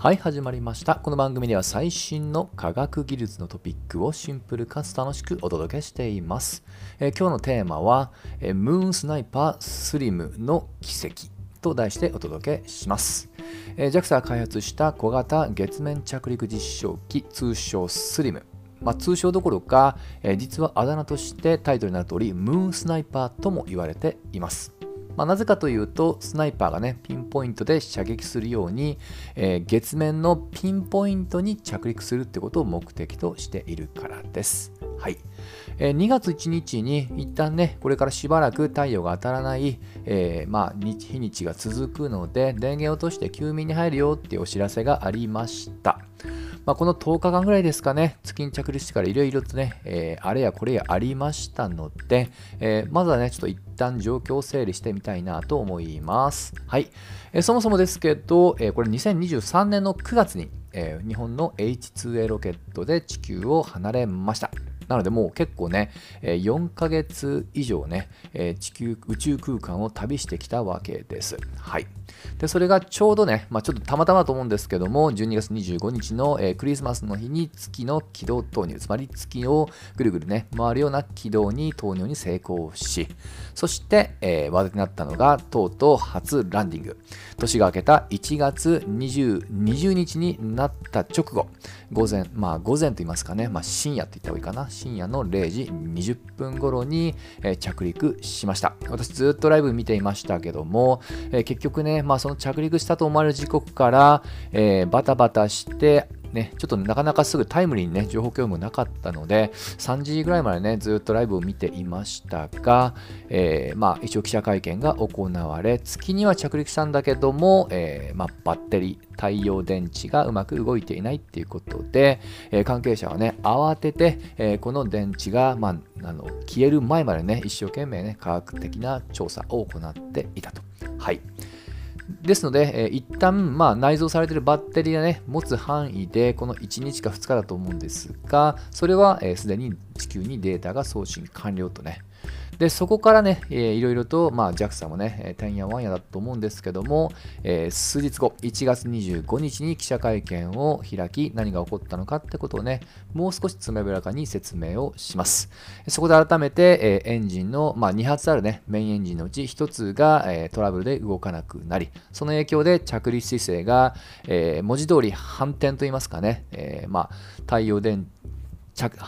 はい、始まりました。この番組では最新の科学技術のトピックをシンプルかつ楽しくお届けしています。えー今日のテーマは、えームーンスナイパースリムの奇跡と題してお届けします。えー JAXA が開発した小型月面着陸実証機通称スリム。まあ、通称どころか、えー実はあだ名としてタイトルになる通り、ムーンスナイパーとも言われています。まあ、なぜかというと、スナイパーがね、ピンポイントで射撃するように、えー月面のピンポイントに着陸するってことを目的としているからです。はい。えー2月1日に一旦ね、これからしばらく太陽が当たらない、えーまあ、日にちが続くので、電源を落として休眠に入るよっていうお知らせがありました。まあ、この10日間ぐらいですかね、月に着陸してからいろいろとね、えーあれやこれやありましたので、えーまずはね、ちょっと一旦状況を整理してみたいなと思います。はい。えーそもそもですけど、えこれ2023年の9月に、え日本の H2A ロケットで地球を離れました。なのでもう結構ね、4ヶ月以上ね、地球、宇宙空間を旅してきたわけです。はい。で、それがちょうどね、まあ、ちょっとたまたまと思うんですけども、12月25日の、クリスマスの日に月の軌道投入、つまり月をぐるぐるね、回るような軌道に投入に成功し、そして、えー話題になったのが、とうとう初ランディング。年が明けた1月20 20日になった直後、午前、まあ午前と言いますかね、まあ深夜と言った方がいいかな、深夜の0時20分頃に、え着陸しました。私ずっとライブ見ていましたけども、え結局ね、まあその着陸したと思われる時刻から、えーバタバタして、ね、ちょっとなかなかすぐタイムリーにね、情報共有もなかったので、3時ぐらいまでね、ずっとライブを見ていましたが、えーまあ、一応記者会見が行われ、月には着陸したんだけども、えーまあ、バッテリー、太陽電池がうまく動いていないっていうことで、えー関係者はね、慌てて、えこの電池が、まあ、あの消える前までね、一生懸命ね、科学的な調査を行っていたと。はい。ですので、えー一旦、まあ、内蔵されているバッテリーがね、持つ範囲で、この1日か2日だと思うんですが、それはすで、に地球にデータが送信完了とね。で、そこからね、えーいろいろと、まあ、JAXA もね、てんやわんやだと思うんですけども、えー数日後、1月25日に記者会見を開き、何が起こったのかってことをね、もう少しつめぶらかに説明をします。そこで改めて、えーエンジンの、まあ、2発あるね、メインエンジンのうち1つが、えートラブルで動かなくなり、その影響で着陸姿勢が、えー文字通り反転といいますかね、えーまあ、太陽電着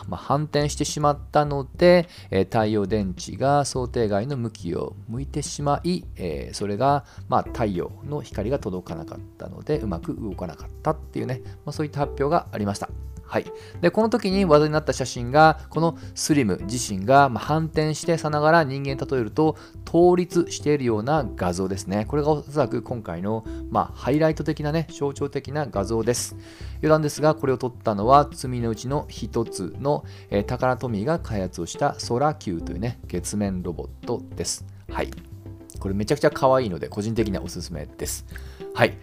まあ、反転してしまったので、え太陽電池が想定外の向きを向いてしまい、えそれが、ま、太陽の光が届かなかったのでうまく動かなかったっていうね、まあ、そういった発表がありました。はい、でこの時に話題になった写真がこのスリム自身が反転してさながら人間例えると倒立しているような画像ですね。これがおそらく今回のまあハイライト的なね象徴的な画像です。余談ですがこれを撮ったのは罪のうちの一つの、えータカラトミーが開発をしたソラ Q というね月面ロボットです。はい。これめちゃくちゃ可愛いので個人的にはおすすめです。はい。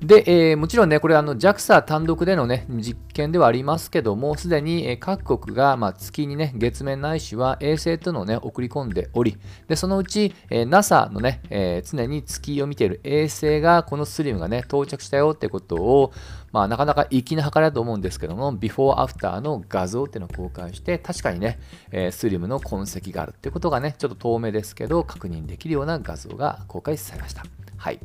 で、えーもちろんね、これあの JAXA 単独でのね、実験ではありますけども、すでに各国が、まあ、月にね、月面ないしは衛星とのね、送り込んでおり、で、そのうち、えー NASA のね、えー常に月を見ている衛星が、このスリムがね、到着したよってことを、まあ、なかなか粋な計らだと思うんですけども、ビフォーアフターの画像っていうのを公開して、確かにね、えスリムの痕跡があるっていうことがね、ちょっと遠目ですけど、確認できるような画像が公開されました。はい。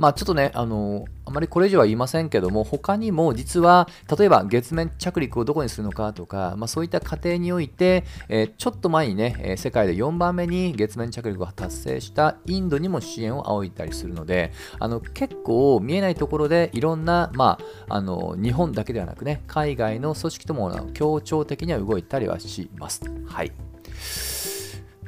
まあちょっとね、あのあまりこれ以上は言いませんけども、他にも実は、例えば月面着陸をどこにするのかとか、まあ、そういった過程において、えーちょっと前にね、え世界で4番目に月面着陸を達成したインドにも支援を仰いだりするので、あの結構見えないところでいろんな、まあ、あの日本だけではなくね、海外の組織とも協調的には動いたりはします。はい。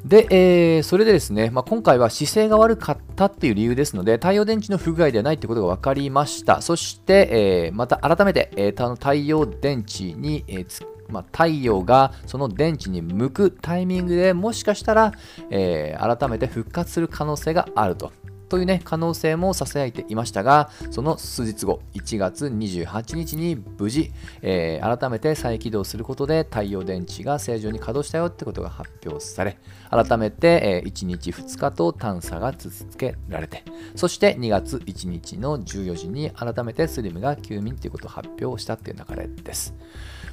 で、えーそれでですね、まあ、今回は姿勢が悪かったっていう理由ですので、太陽電池の不具合ではないってことが分かりました。そして、えーまた改めて、えー太陽電池に、えーつまあ、太陽がその電池に向くタイミングでもしかしたら、え改めて復活する可能性があると。というね、可能性も囁いていましたが、その数日後、1月28日に無事、えー、改めて再起動することで太陽電池が正常に稼働したよってことが発表され、改めて、えー、1日2日と探査が続けられて、そして2月1日の14時に改めてスリムが休眠ということを発表したっていう流れです。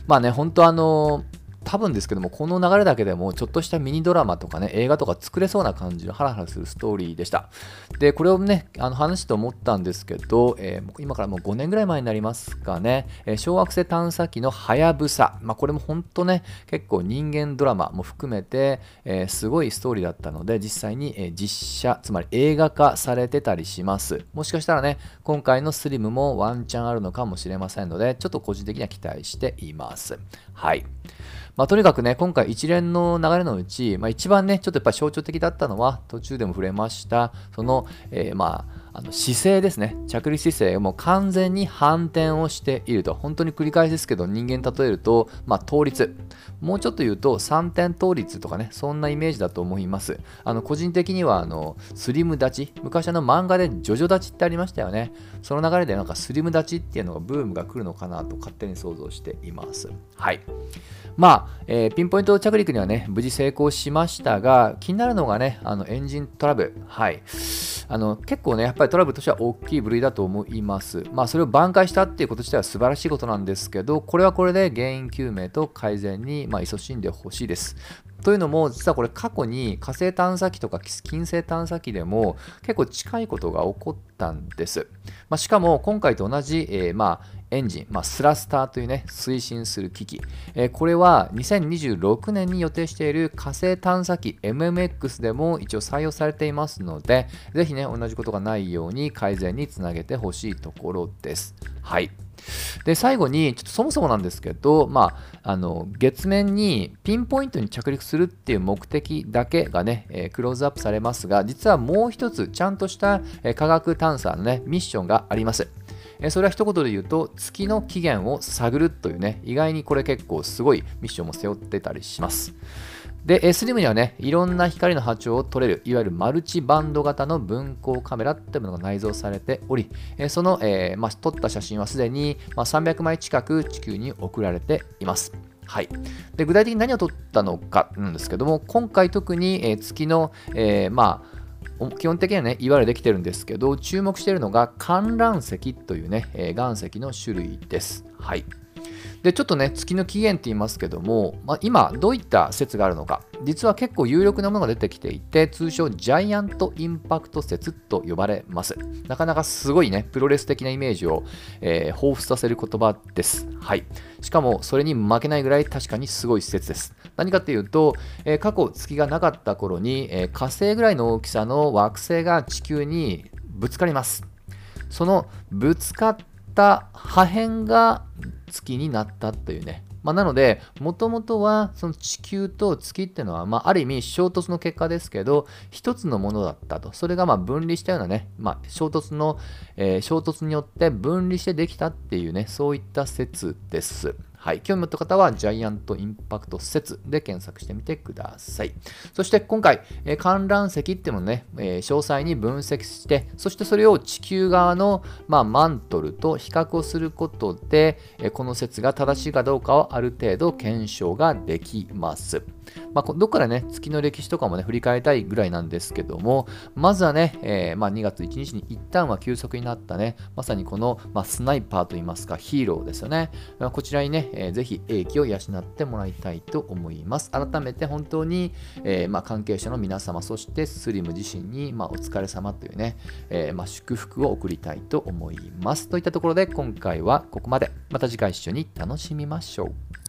まあね、本当あのー多分ですけども、この流れだけでも、ちょっとしたミニドラマとかね、映画とか作れそうな感じのハラハラするストーリーでした。で、これをね、あの話して思ったんですけど、えー、今からもう5年ぐらい前になりますかね、えー、小惑星探査機のはやぶさ、まあ、これも本当ね、結構人間ドラマも含めて、えー、すごいストーリーだったので、実際に、え実写、つまり映画化されてたりします。もしかしたらね、今回のスリムもワンチャンあるのかもしれませんので、ちょっと個人的には期待しています。はい。まあ、とにかくね、今回一連の流れのうち、まあ、一番ね、ちょっとやっぱ象徴的だったのは、途中でも触れました、その、えー、まあ、あの姿勢ですね。着陸姿勢もう完全に反転をしていると。本当に繰り返しですけど、人間例えると、まあ、倒立。もうちょっと言うと、3点倒立とかね、そんなイメージだと思います。あの個人的には、あのスリム立ち。昔の漫画でジョジョ立ちってありましたよね。その流れでなんかスリム立ちっていうのがブームが来るのかなと勝手に想像しています。はい。まあ、えー、ピンポイント着陸にはね、無事成功しましたが、気になるのがね、あのエンジントラブル。はい。あの結構ね、やっぱりトラブルとしては大きい部類だと思います。まあ、それを挽回したっていうこと自体は素晴らしいことなんですけど、これはこれで原因究明と改善に、まあ、勤しんでほしいです。というのも、実はこれ過去に火星探査機とか金星探査機でも結構近いことが起こったんです。まあ、しかも今回と同じ、えー、まあエンジン、まあ、スラスターというね、推進する機器。えー、これは2026年に予定している火星探査機 MMX でも一応採用されていますので、ぜひね、同じことがないように改善につなげてほしいところです。はい。で最後にちょっとそもそもなんですけど、まあ、あの月面にピンポイントに着陸するっていう目的だけがね、えー、クローズアップされますが実はもう一つちゃんとした、えー、科学探査のねミッションがあります。それは一言で言うと月の起源を探るというね意外にこれ結構すごいミッションも背負ってたりしますで、スリムにはね、いろんな光の波長を取れる、いわゆるマルチバンド型の分光カメラっていうものが内蔵されており、その、えー、まあ、撮った写真はすでに、まあ、300枚近く地球に送られています。はい、で具体的に何を撮ったのかなんですけども、今回特に、え、月の、え、まあ、基本的にはね、いわゆるできてるんですけど、注目しているのが観覧石というね、え、岩石の種類です。はい。で、ちょっとね、月の起源って言いますけども、まあ、今、どういった説があるのか、実は結構有力なものが出てきていて、通称ジャイアントインパクト説と呼ばれます。なかなかすごいね、プロレス的なイメージを、えー、彷彿させる言葉です。はい。しかも、それに負けないぐらい確かにすごい説です。何かっていうと、えー、過去月がなかった頃に、えー、火星ぐらいの大きさの惑星が地球にぶつかります。そのぶつかった破片が月になったというね。まあ、なので、もともとはその地球と月っていうのは、まあ、ある意味衝突の結果ですけど、一つのものだったと。それがま分離したようなね、まあ、衝突の、えー、衝突によって分離してできたっていうね、そういった説です。はい、興味持った方はジャイアントインパクト説で検索してみてください。そして今回、えー、観覧席っていうのをね、えー、詳細に分析して、そしてそれを地球側の、まあ、マントルと比較をすることで、えー、この説が正しいかどうかをある程度検証ができます。まあ、どっからね、月の歴史とかもね、振り返りたいぐらいなんですけども、まずはね、えー、まあ、2月1日に一旦は休息になったね、まさにこの、まあ、スナイパーといいますか、ヒーローですよね。まあ、こちらにね、えー、ぜひ英気を養ってもらいたいと思います。改めて本当に、えー、ま、関係者の皆様、そしてスリム自身に、ま、お疲れ様というね、えま、祝福を送りたいと思います。といったところで、今回はここまで。また次回一緒に楽しみましょう。